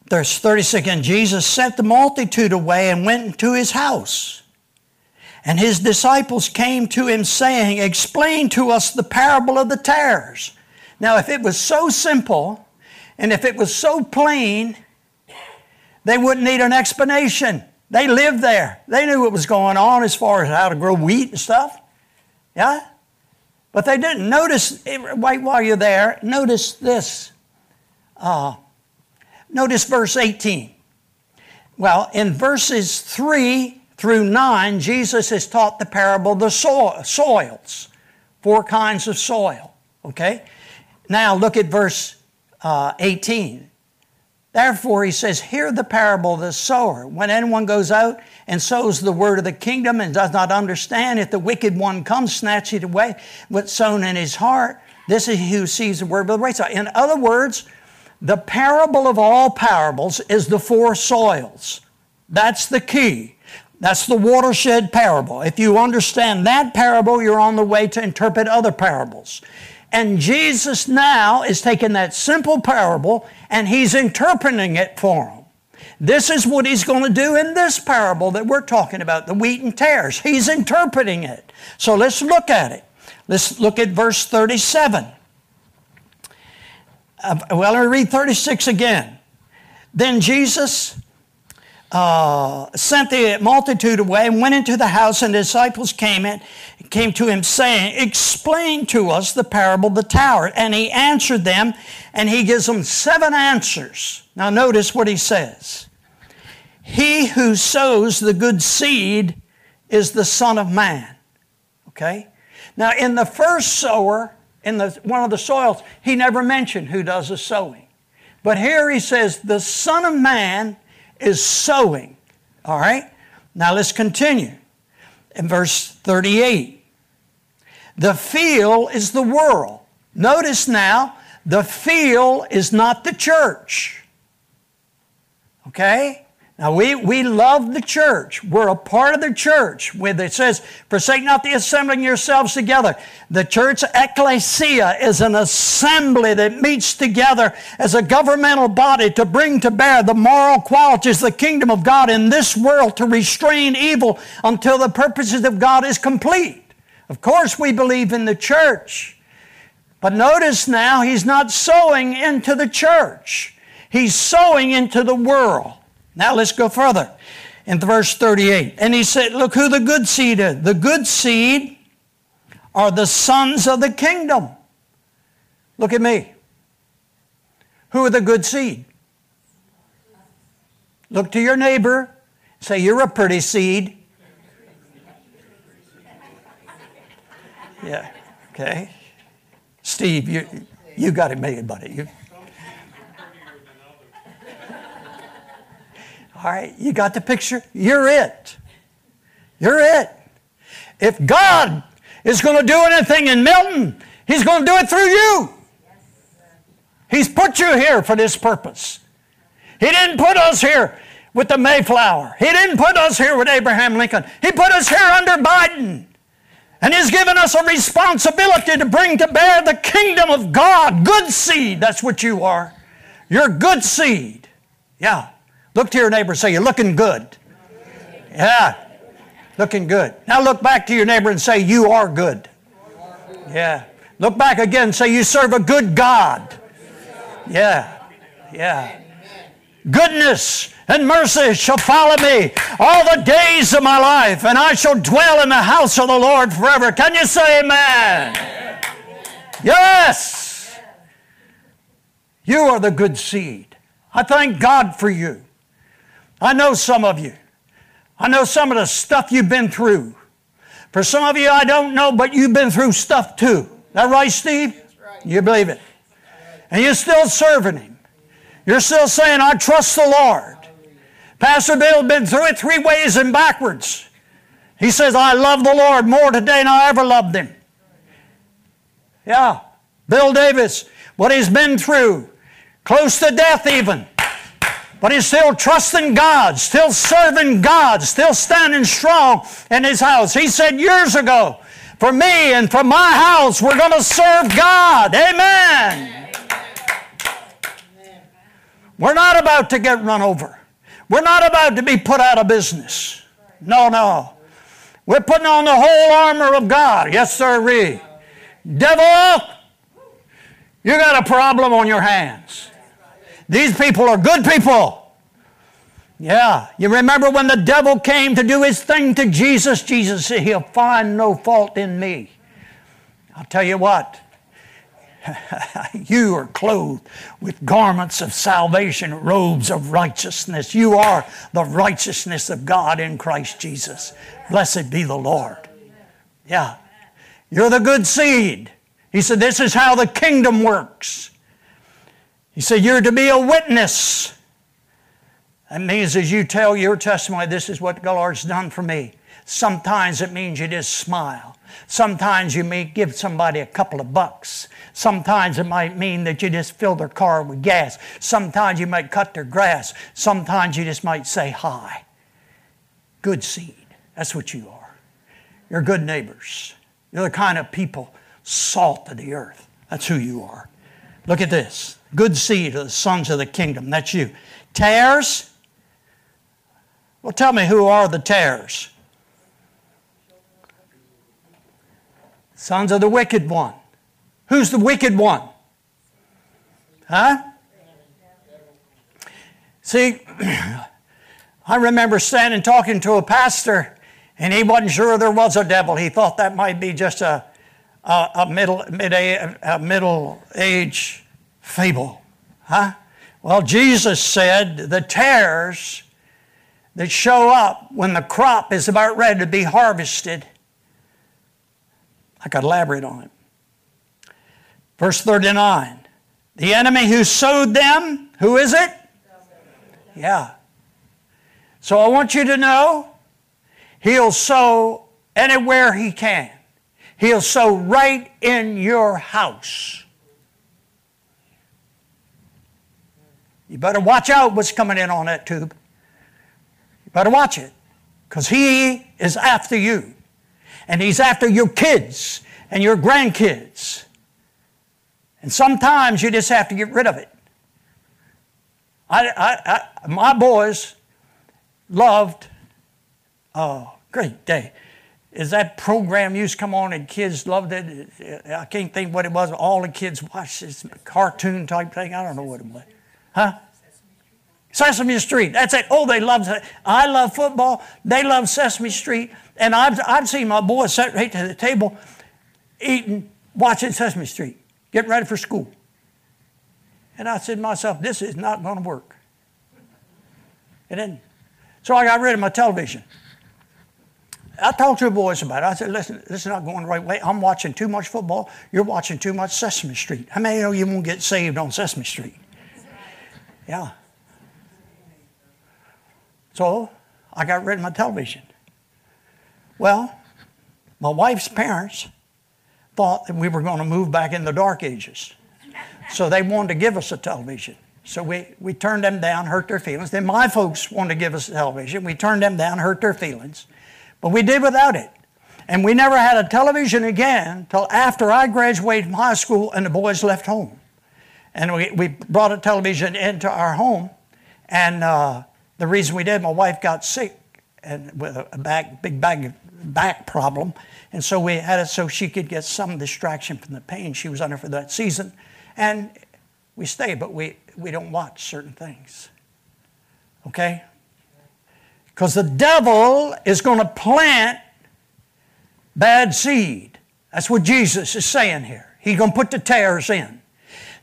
Verse 36 And Jesus sent the multitude away and went into his house. And his disciples came to him, saying, Explain to us the parable of the tares. Now, if it was so simple and if it was so plain, they wouldn't need an explanation. They lived there, they knew what was going on as far as how to grow wheat and stuff. Yeah? But they didn't. Notice, wait while you're there, notice this. Uh, notice verse 18. Well, in verses 3 through 9, Jesus has taught the parable of the so- soils, four kinds of soil. Okay? Now look at verse uh, 18. Therefore, he says, Hear the parable of the sower. When anyone goes out and sows the word of the kingdom and does not understand, if the wicked one comes, snatch it away, what's sown in his heart, this is he who sees the word of the grace. In other words, the parable of all parables is the four soils. That's the key. That's the watershed parable. If you understand that parable, you're on the way to interpret other parables. And Jesus now is taking that simple parable and he's interpreting it for them. This is what he's going to do in this parable that we're talking about, the wheat and tares. He's interpreting it. So let's look at it. Let's look at verse 37. Uh, well, I'll read 36 again. Then Jesus uh, sent the multitude away and went into the house, and the disciples came in, came to him, saying, Explain to us the parable of the tower. And he answered them, and he gives them seven answers. Now, notice what he says He who sows the good seed is the Son of Man. Okay? Now, in the first sower, in the, one of the soils, he never mentioned who does the sowing. But here he says, the Son of Man is sowing. All right? Now let's continue. In verse 38, the field is the world. Notice now, the field is not the church. Okay? Now, we, we love the church. We're a part of the church. With it says, forsake not the assembling yourselves together. The church ecclesia is an assembly that meets together as a governmental body to bring to bear the moral qualities of the kingdom of God in this world to restrain evil until the purposes of God is complete. Of course, we believe in the church. But notice now, he's not sowing into the church. He's sowing into the world. Now let's go further. In verse 38. And he said, Look who the good seed is. The good seed are the sons of the kingdom. Look at me. Who are the good seed? Look to your neighbor. Say, You're a pretty seed. Yeah, okay. Steve, you, you got it made, buddy. You, All right, you got the picture? You're it. You're it. If God is going to do anything in Milton, He's going to do it through you. He's put you here for this purpose. He didn't put us here with the Mayflower. He didn't put us here with Abraham Lincoln. He put us here under Biden. And He's given us a responsibility to bring to bear the kingdom of God. Good seed, that's what you are. You're good seed. Yeah. Look to your neighbor and say, You're looking good. Yeah, looking good. Now look back to your neighbor and say, You are good. Yeah. Look back again and say, You serve a good God. Yeah, yeah. Goodness and mercy shall follow me all the days of my life, and I shall dwell in the house of the Lord forever. Can you say amen? Yes. You are the good seed. I thank God for you. I know some of you. I know some of the stuff you've been through. For some of you, I don't know, but you've been through stuff too. Is that right, Steve? Right. You believe it. And you're still serving Him. You're still saying, I trust the Lord. Pastor Bill been through it three ways and backwards. He says, I love the Lord more today than I ever loved Him. Yeah. Bill Davis, what he's been through, close to death even. But he's still trusting God, still serving God, still standing strong in his house. He said years ago, for me and for my house, we're going to serve God. Amen. Amen. We're not about to get run over. We're not about to be put out of business. No, no. We're putting on the whole armor of God. Yes, sir. Devil, you got a problem on your hands. These people are good people. Yeah. You remember when the devil came to do his thing to Jesus? Jesus said, He'll find no fault in me. I'll tell you what. you are clothed with garments of salvation, robes of righteousness. You are the righteousness of God in Christ Jesus. Blessed be the Lord. Yeah. You're the good seed. He said, This is how the kingdom works. He said, You're to be a witness. That means as you tell your testimony, this is what the Lord's done for me. Sometimes it means you just smile. Sometimes you may give somebody a couple of bucks. Sometimes it might mean that you just fill their car with gas. Sometimes you might cut their grass. Sometimes you just might say hi. Good seed. That's what you are. You're good neighbors. You're the kind of people, salt of the earth. That's who you are. Look at this. Good seed of the sons of the kingdom. That's you. Tares, Well, tell me who are the tares? Sons of the wicked one. Who's the wicked one? Huh? See, I remember standing talking to a pastor, and he wasn't sure there was a devil. He thought that might be just a, a, a middle mid a middle age fable, huh? Well, Jesus said the tares that show up when the crop is about ready to be harvested. I could elaborate on it. Verse 39 The enemy who sowed them, who is it? Yeah. So I want you to know he'll sow anywhere he can. He'll sow right in your house. You better watch out what's coming in on that tube. You better watch it because he is after you. And he's after your kids and your grandkids. And sometimes you just have to get rid of it. I, I, I my boys loved, oh, great day. Is that program used to come on and kids loved it? I can't think what it was. All the kids watched this cartoon type thing. I don't know what it was. Huh? Sesame Street. That's it. Oh, they love. I love football. They love Sesame Street. And I've, I've seen my boys sit right to the table eating, watching Sesame Street, getting ready for school. And I said to myself, this is not going to work. It didn't. So I got rid of my television. I talked to the boys about it. I said, listen, this is not going the right way. I'm watching too much football. You're watching too much Sesame Street. How many of you won't get saved on Sesame Street? Yeah. So I got rid of my television. Well, my wife's parents thought that we were going to move back in the dark ages. So they wanted to give us a television. So we, we turned them down, hurt their feelings. Then my folks wanted to give us a television. We turned them down, hurt their feelings. But we did without it. And we never had a television again till after I graduated from high school and the boys left home. And we, we brought a television into our home. And uh, the reason we did, my wife got sick and with a back, big back, back problem. And so we had it so she could get some distraction from the pain she was under for that season. And we stay, but we, we don't watch certain things. Okay? Because the devil is going to plant bad seed. That's what Jesus is saying here. He's going to put the tares in.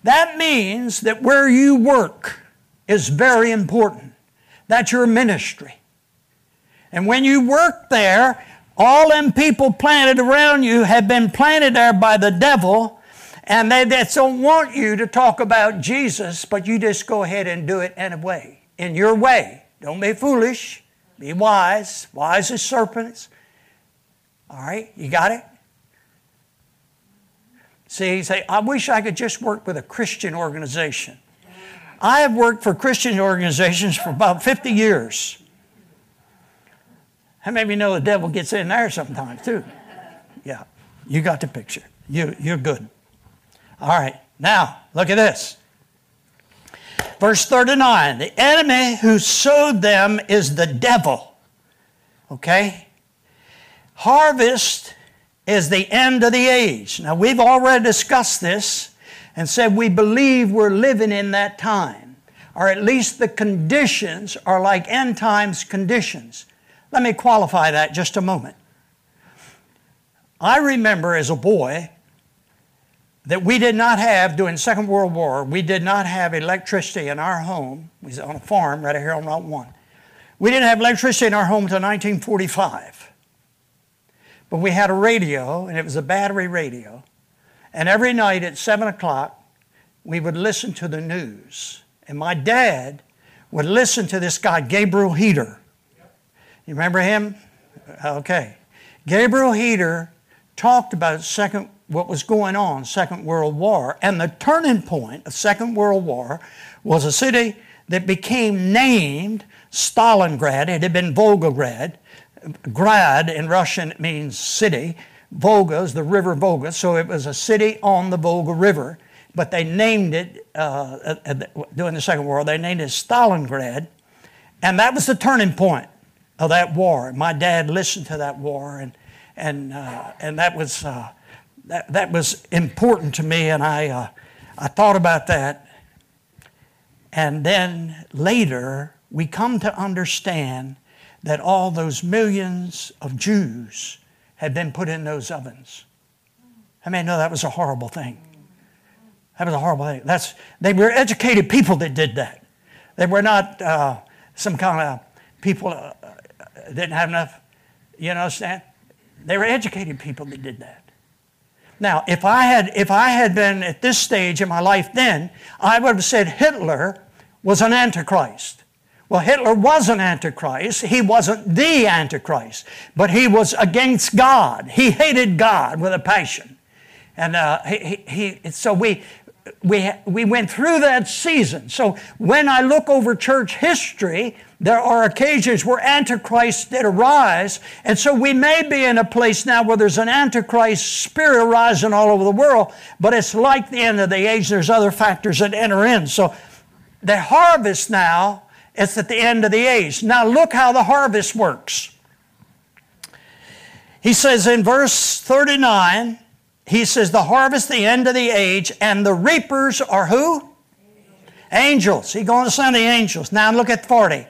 That means that where you work is very important. That's your ministry. And when you work there, all them people planted around you have been planted there by the devil, and they, they don't want you to talk about Jesus, but you just go ahead and do it anyway, in your way. Don't be foolish. Be wise, wise as serpents. All right, you got it? See, say, I wish I could just work with a Christian organization. I have worked for Christian organizations for about 50 years. How many of you know the devil gets in there sometimes too? Yeah, you got the picture. You, you're good. All right, now look at this. Verse 39 The enemy who sowed them is the devil. Okay? Harvest is the end of the age. Now, we've already discussed this and said we believe we're living in that time, or at least the conditions are like end times conditions. Let me qualify that just a moment. I remember as a boy that we did not have during Second World War, we did not have electricity in our home. We was on a farm right here on Route 1. We didn't have electricity in our home until 1945. But we had a radio, and it was a battery radio. And every night at 7 o'clock, we would listen to the news. And my dad would listen to this guy, Gabriel Heatter. You remember him? Okay. Gabriel Heatter talked about second what was going on, Second World War. And the turning point of Second World War was a city that became named Stalingrad. It had been Volgograd. Grad in Russian means city. Volga is the river Volga, so it was a city on the Volga River. But they named it, uh, during the Second World, they named it Stalingrad. And that was the turning point. of that war. My dad listened to that war, and, and, uh, and that, was, uh, that, that was important to me, and I, uh, I thought about that. And then later, we come to understand that all those millions of Jews had been put in those ovens. I mean, no, that was a horrible thing. That was a horrible thing. That's, they were educated people that did that. They were not uh, some kind of people uh, didn't have enough, you understand? They were educated people that did that. Now, if I had, if I had been at this stage in my life then, I would have said Hitler was an antichrist. Well, Hitler was an antichrist. He wasn't the antichrist, but he was against God. He hated God with a passion. And uh, he, he, he, so we, we, we went through that season. So when I look over church history, there are occasions where antichrists did arise. And so we may be in a place now where there's an antichrist spirit arising all over the world, but it's like the end of the age. There's other factors that enter in. So the harvest now is at the end of the age. Now look how the harvest works. He says in verse 39, he says, the harvest, the end of the age, and the reapers are who? Angels. He's going to send the angels. Now look at 40.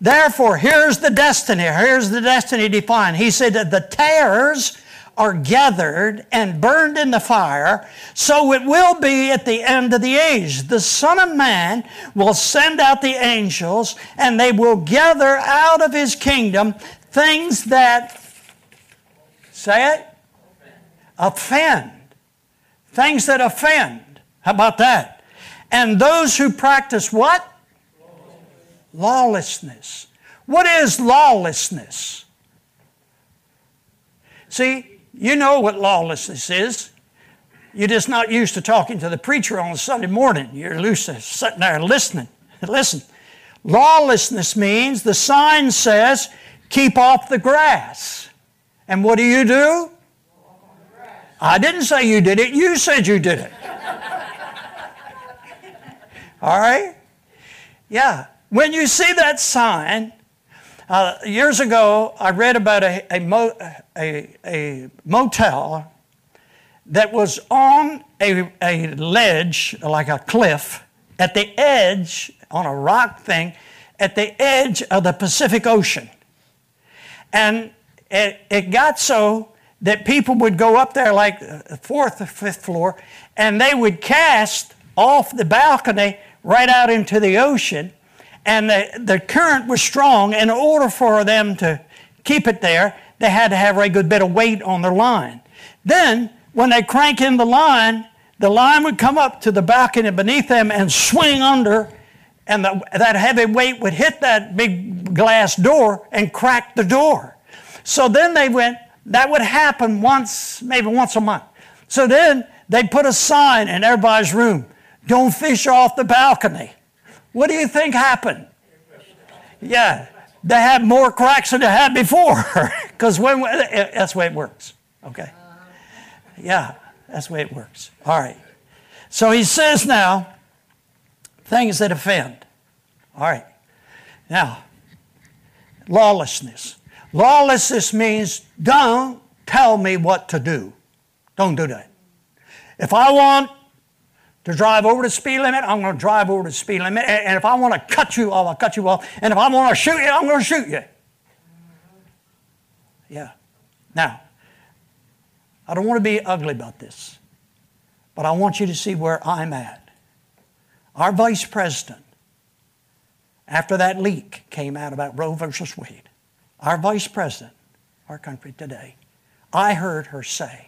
Therefore, here's the destiny. Here's the destiny defined. He said that the tares are gathered and burned in the fire, so it will be at the end of the age. The Son of Man will send out the angels, and they will gather out of his kingdom things that, say it, offend. Things that offend. How about that? And those who practice what? Lawlessness. What is lawlessness? See, you know what lawlessness is. You're just not used to talking to the preacher on a Sunday morning. You're to sitting there listening. Listen, lawlessness means the sign says, keep off the grass. And what do you do? I didn't say you did it, you said you did it. All right? Yeah. When you see that sign, uh, years ago, I read about a, a, mo, a, a motel that was on a, a ledge, like a cliff, at the edge, on a rock thing, at the edge of the Pacific Ocean. And it, it got so that people would go up there like the fourth or fifth floor and they would cast off the balcony right out into the ocean. And the, the current was strong. In order for them to keep it there, they had to have a good bit of weight on their line. Then, when they crank in the line, the line would come up to the balcony beneath them and swing under, and the, that heavy weight would hit that big glass door and crack the door. So then they went, that would happen once, maybe once a month. So then they'd put a sign in everybody's room don't fish off the balcony. What do you think happened? Yeah, they have more cracks than they had before because when eh, eh, that's the way it works. Okay. Yeah, that's the way it works. All right. So he says now things that offend. All right. Now, lawlessness. Lawlessness means don't tell me what to do. Don't do that. If I want to drive over the speed limit, I'm going to drive over the speed limit. And if I want to cut you off, I'll cut you off. And if I want to shoot you, I'm going to shoot you. Yeah. Now, I don't want to be ugly about this, but I want you to see where I'm at. Our vice president, after that leak came out about Roe versus Wade, our vice president, our country today, I heard her say,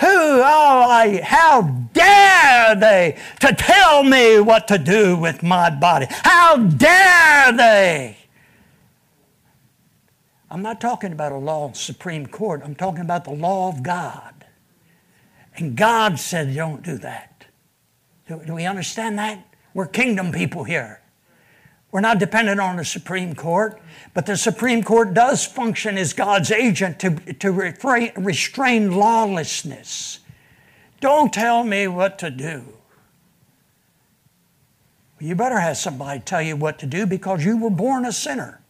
Who, oh, I, how dare they to tell me what to do with my body? How dare they? I'm not talking about a law of Supreme Court. I'm talking about the law of God. And God said, don't do that. Do, do we understand that? We're kingdom people here. We're not dependent on the Supreme Court, but the Supreme Court does function as God's agent to, to refrain, restrain lawlessness. Don't tell me what to do. You better have somebody tell you what to do because you were born a sinner.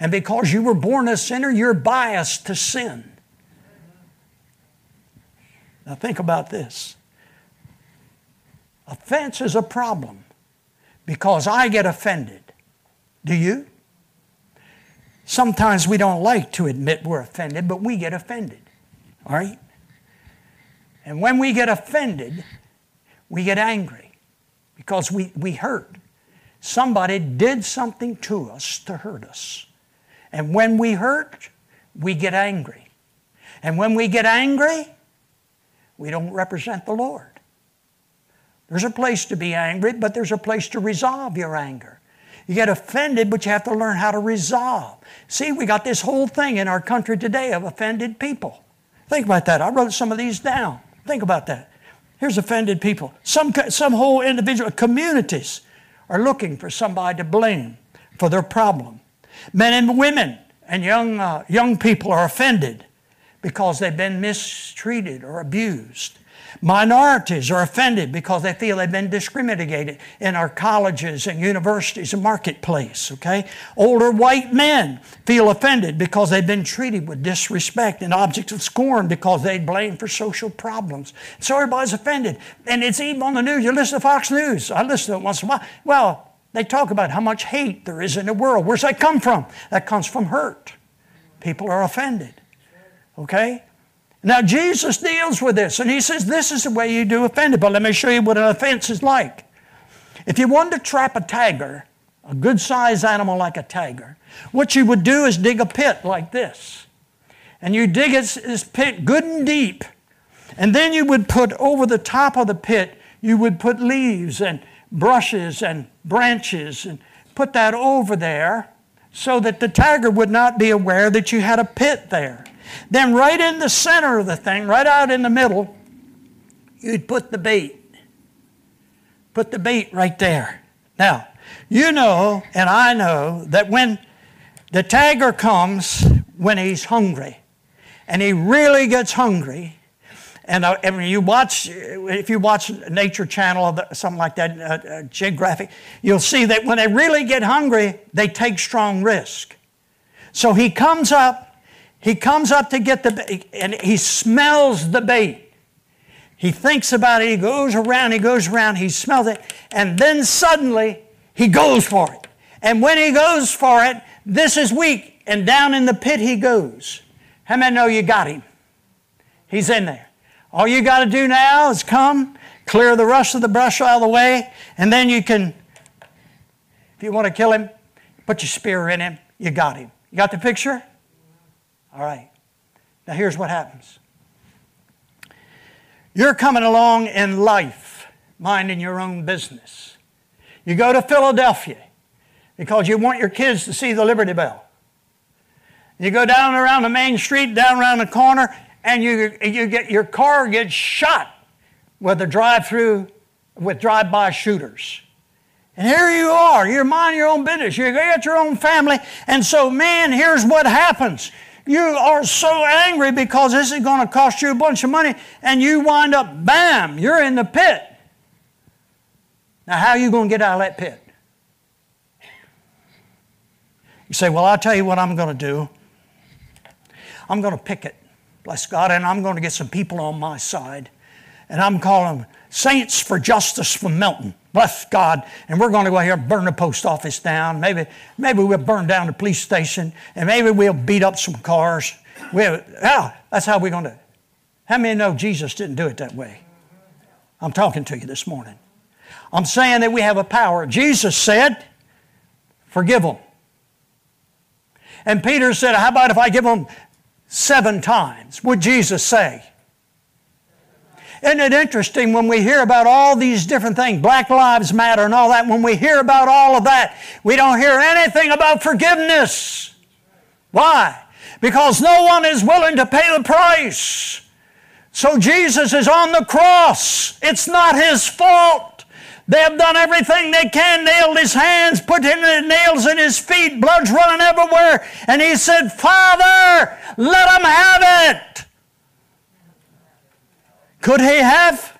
And because you were born a sinner, you're biased to sin. Now, think about this offense is a problem because I get offended. Do you? Sometimes we don't like to admit we're offended, but we get offended. All right? And when we get offended, we get angry because we, we hurt. Somebody did something to us to hurt us. And when we hurt, we get angry. And when we get angry, we don't represent the Lord. There's a place to be angry, but there's a place to resolve your anger. You get offended, but you have to learn how to resolve. See, we got this whole thing in our country today of offended people. Think about that. I wrote some of these down. Think about that. Here's offended people. Some, some whole individual communities are looking for somebody to blame for their problem. Men and women and young, uh, young people are offended because they've been mistreated or abused. Minorities are offended because they feel they've been discriminated in our colleges and universities and marketplace, okay? Older white men feel offended because they've been treated with disrespect and objects of scorn because they blame for social problems. So everybody's offended. And it's even on the news. You listen to Fox News. I listen to it once in a while. Well, they talk about how much hate there is in the world. Where's that come from? That comes from hurt. People are offended. Okay? Now, Jesus deals with this, and he says, This is the way you do offended. But let me show you what an offense is like. If you wanted to trap a tiger, a good sized animal like a tiger, what you would do is dig a pit like this. And you dig this pit good and deep. And then you would put over the top of the pit, you would put leaves and brushes and branches and put that over there so that the tiger would not be aware that you had a pit there. Then, right in the center of the thing, right out in the middle, you'd put the bait. Put the bait right there. Now, you know, and I know, that when the tiger comes when he's hungry, and he really gets hungry, and, uh, and you watch, if you watch Nature Channel or something like that, uh, uh, Geographic, you'll see that when they really get hungry, they take strong risk. So he comes up he comes up to get the bait and he smells the bait. He thinks about it, he goes around, he goes around, he smells it, and then suddenly he goes for it. And when he goes for it, this is weak, and down in the pit he goes. How many know you got him? He's in there. All you got to do now is come, clear the rest of the brush out of the way, and then you can, if you want to kill him, put your spear in him. You got him. You got the picture? All right. Now here's what happens. You're coming along in life, minding your own business. You go to Philadelphia because you want your kids to see the Liberty Bell. You go down around the main street, down around the corner, and you, you get your car gets shot with a drive-through with drive-by shooters. And here you are, you're minding your own business. You got your own family, and so man, here's what happens. You are so angry because this is going to cost you a bunch of money, and you wind up, bam, you're in the pit. Now, how are you going to get out of that pit? You say, Well, I'll tell you what I'm going to do. I'm going to pick it, bless God, and I'm going to get some people on my side, and I'm calling them Saints for Justice from Milton. Bless God. And we're going to go here and burn the post office down. Maybe, maybe we'll burn down the police station. And maybe we'll beat up some cars. We'll, yeah, that's how we're going to. How many know Jesus didn't do it that way? I'm talking to you this morning. I'm saying that we have a power. Jesus said, forgive them. And Peter said, How about if I give them seven times? Would Jesus say? Isn't it interesting when we hear about all these different things, Black Lives Matter and all that, when we hear about all of that, we don't hear anything about forgiveness. Why? Because no one is willing to pay the price. So Jesus is on the cross. It's not his fault. They have done everything they can, nailed his hands, put in the nails in his feet, blood's running everywhere. And he said, Father, let them have it. Could he have?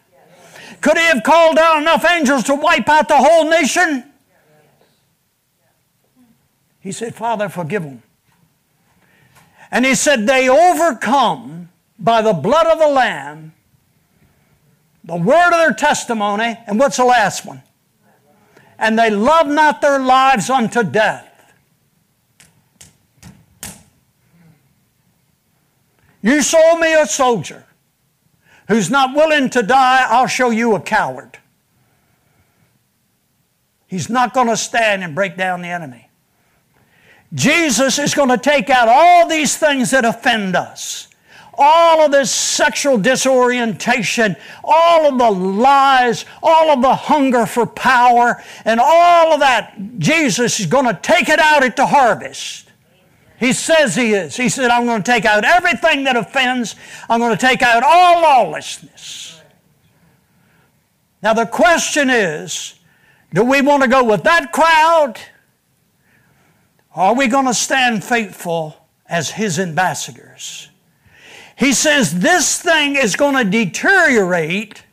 Could he have called down enough angels to wipe out the whole nation? He said, Father, forgive them. And he said, They overcome by the blood of the Lamb, the word of their testimony, and what's the last one? And they love not their lives unto death. You sold me a soldier who's not willing to die, I'll show you a coward. He's not going to stand and break down the enemy. Jesus is going to take out all these things that offend us. All of this sexual disorientation, all of the lies, all of the hunger for power, and all of that, Jesus is going to take it out at the harvest. He says He is. He said, I'm going to take out everything that offends, I'm going to take out all lawlessness. Now, the question is do we want to go with that crowd? Or are we going to stand faithful as His ambassadors? He says this thing is going to deteriorate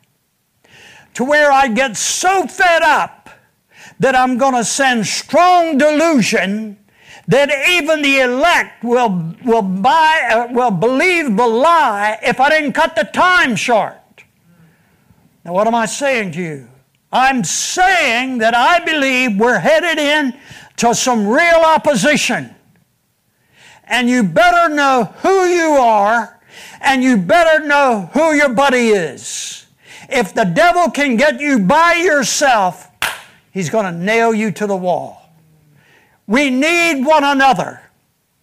to where I get so fed up that I'm going to send strong delusion that even the elect will, will, buy, uh, will believe the lie if I didn't cut the time short. Now, what am I saying to you? I'm saying that I believe we're headed in to some real opposition. And you better know who you are, and you better know who your buddy is. If the devil can get you by yourself, he's going to nail you to the wall. We need one another.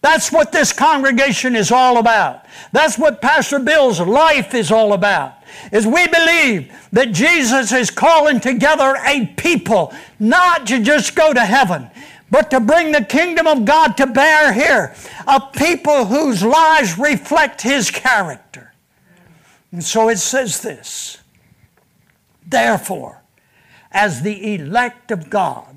That's what this congregation is all about. That's what Pastor Bill's life is all about. Is we believe that Jesus is calling together a people not to just go to heaven, but to bring the kingdom of God to bear here. A people whose lives reflect his character. And so it says this Therefore, as the elect of God,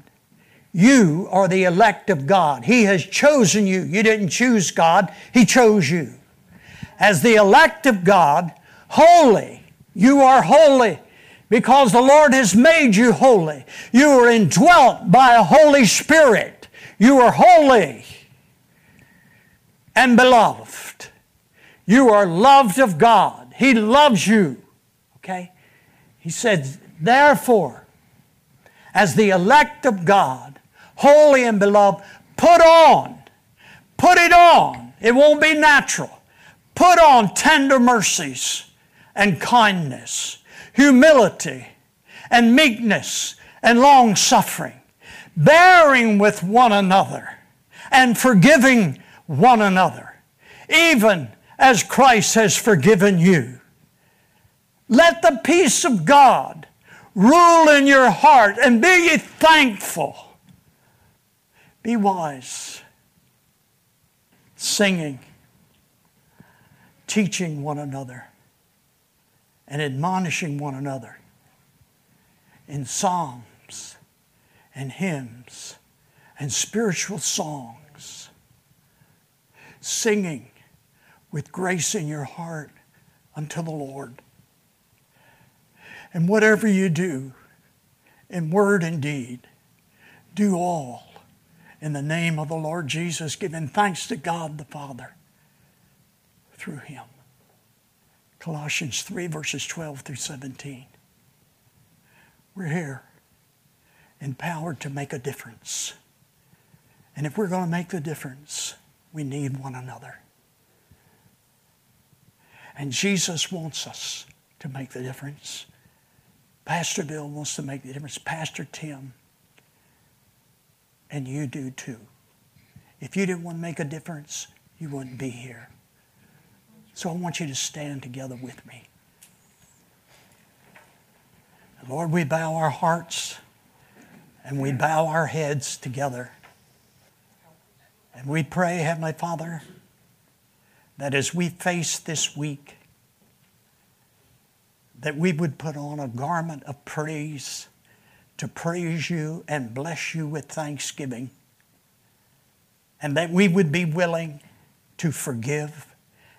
you are the elect of God. He has chosen you. You didn't choose God, He chose you. As the elect of God, holy, you are holy because the Lord has made you holy. You are indwelt by a Holy Spirit. You are holy and beloved. You are loved of God. He loves you. Okay? He said, therefore, as the elect of God, holy and beloved, put on, put it on. It won't be natural. Put on tender mercies and kindness, humility and meekness and long suffering, bearing with one another and forgiving one another, even as Christ has forgiven you. Let the peace of God rule in your heart and be ye thankful. Be wise. Singing, teaching one another, and admonishing one another in psalms and hymns and spiritual songs. Singing with grace in your heart unto the Lord. And whatever you do, in word and deed, do all in the name of the Lord Jesus, giving thanks to God the Father through him. Colossians 3, verses 12 through 17. We're here, empowered to make a difference. And if we're going to make the difference, we need one another. And Jesus wants us to make the difference. Pastor Bill wants to make the difference. Pastor Tim and you do too. If you didn't want to make a difference, you wouldn't be here. So I want you to stand together with me. Lord, we bow our hearts and we bow our heads together. And we pray, Heavenly Father, that as we face this week, that we would put on a garment of praise to praise you and bless you with thanksgiving, and that we would be willing to forgive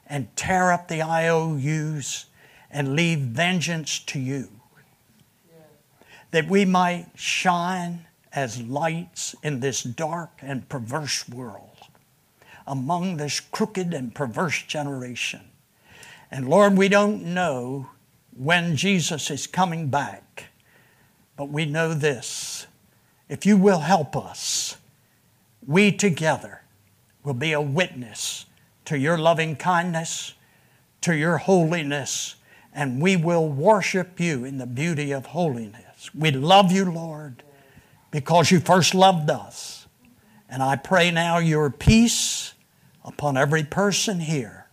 and tear up the IOUs and leave vengeance to you. That we might shine as lights in this dark and perverse world, among this crooked and perverse generation. And Lord, we don't know when Jesus is coming back, but we know this. If you will help us, we together will be a witness to your loving kindness, to your holiness, and we will worship you in the beauty of holiness. We love you, Lord, because you first loved us. And I pray now your peace upon every person here,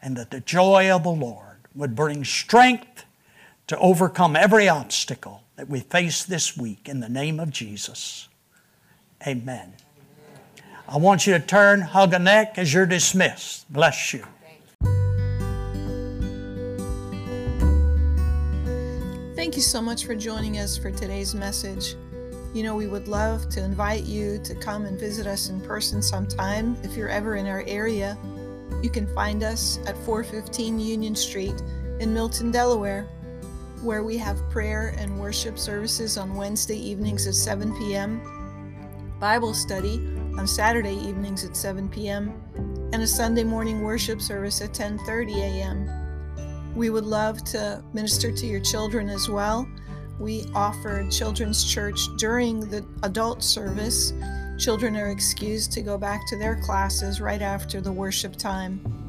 and that the joy of the Lord would bring strength to overcome every obstacle that we face this week in the name of Jesus. Amen. I want you to turn, hug a neck as you're dismissed. Bless you. Thank you so much for joining us for today's message. You know, we would love to invite you to come and visit us in person sometime if you're ever in our area. You can find us at 415 Union Street in Milton, Delaware, where we have prayer and worship services on Wednesday evenings at 7 p.m., Bible study on Saturday evenings at 7 p.m., and a Sunday morning worship service at 10:30 a.m. We would love to minister to your children as well. We offer children's church during the adult service. Children are excused to go back to their classes right after the worship time.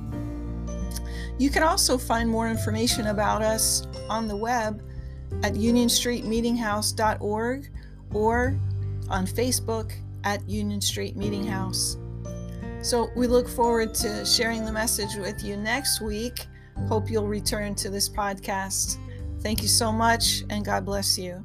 You can also find more information about us on the web at unionstreetmeetinghouse.org or on Facebook at Union Street Meeting House. So we look forward to sharing the message with you next week. Hope you'll return to this podcast. Thank you so much, and God bless you.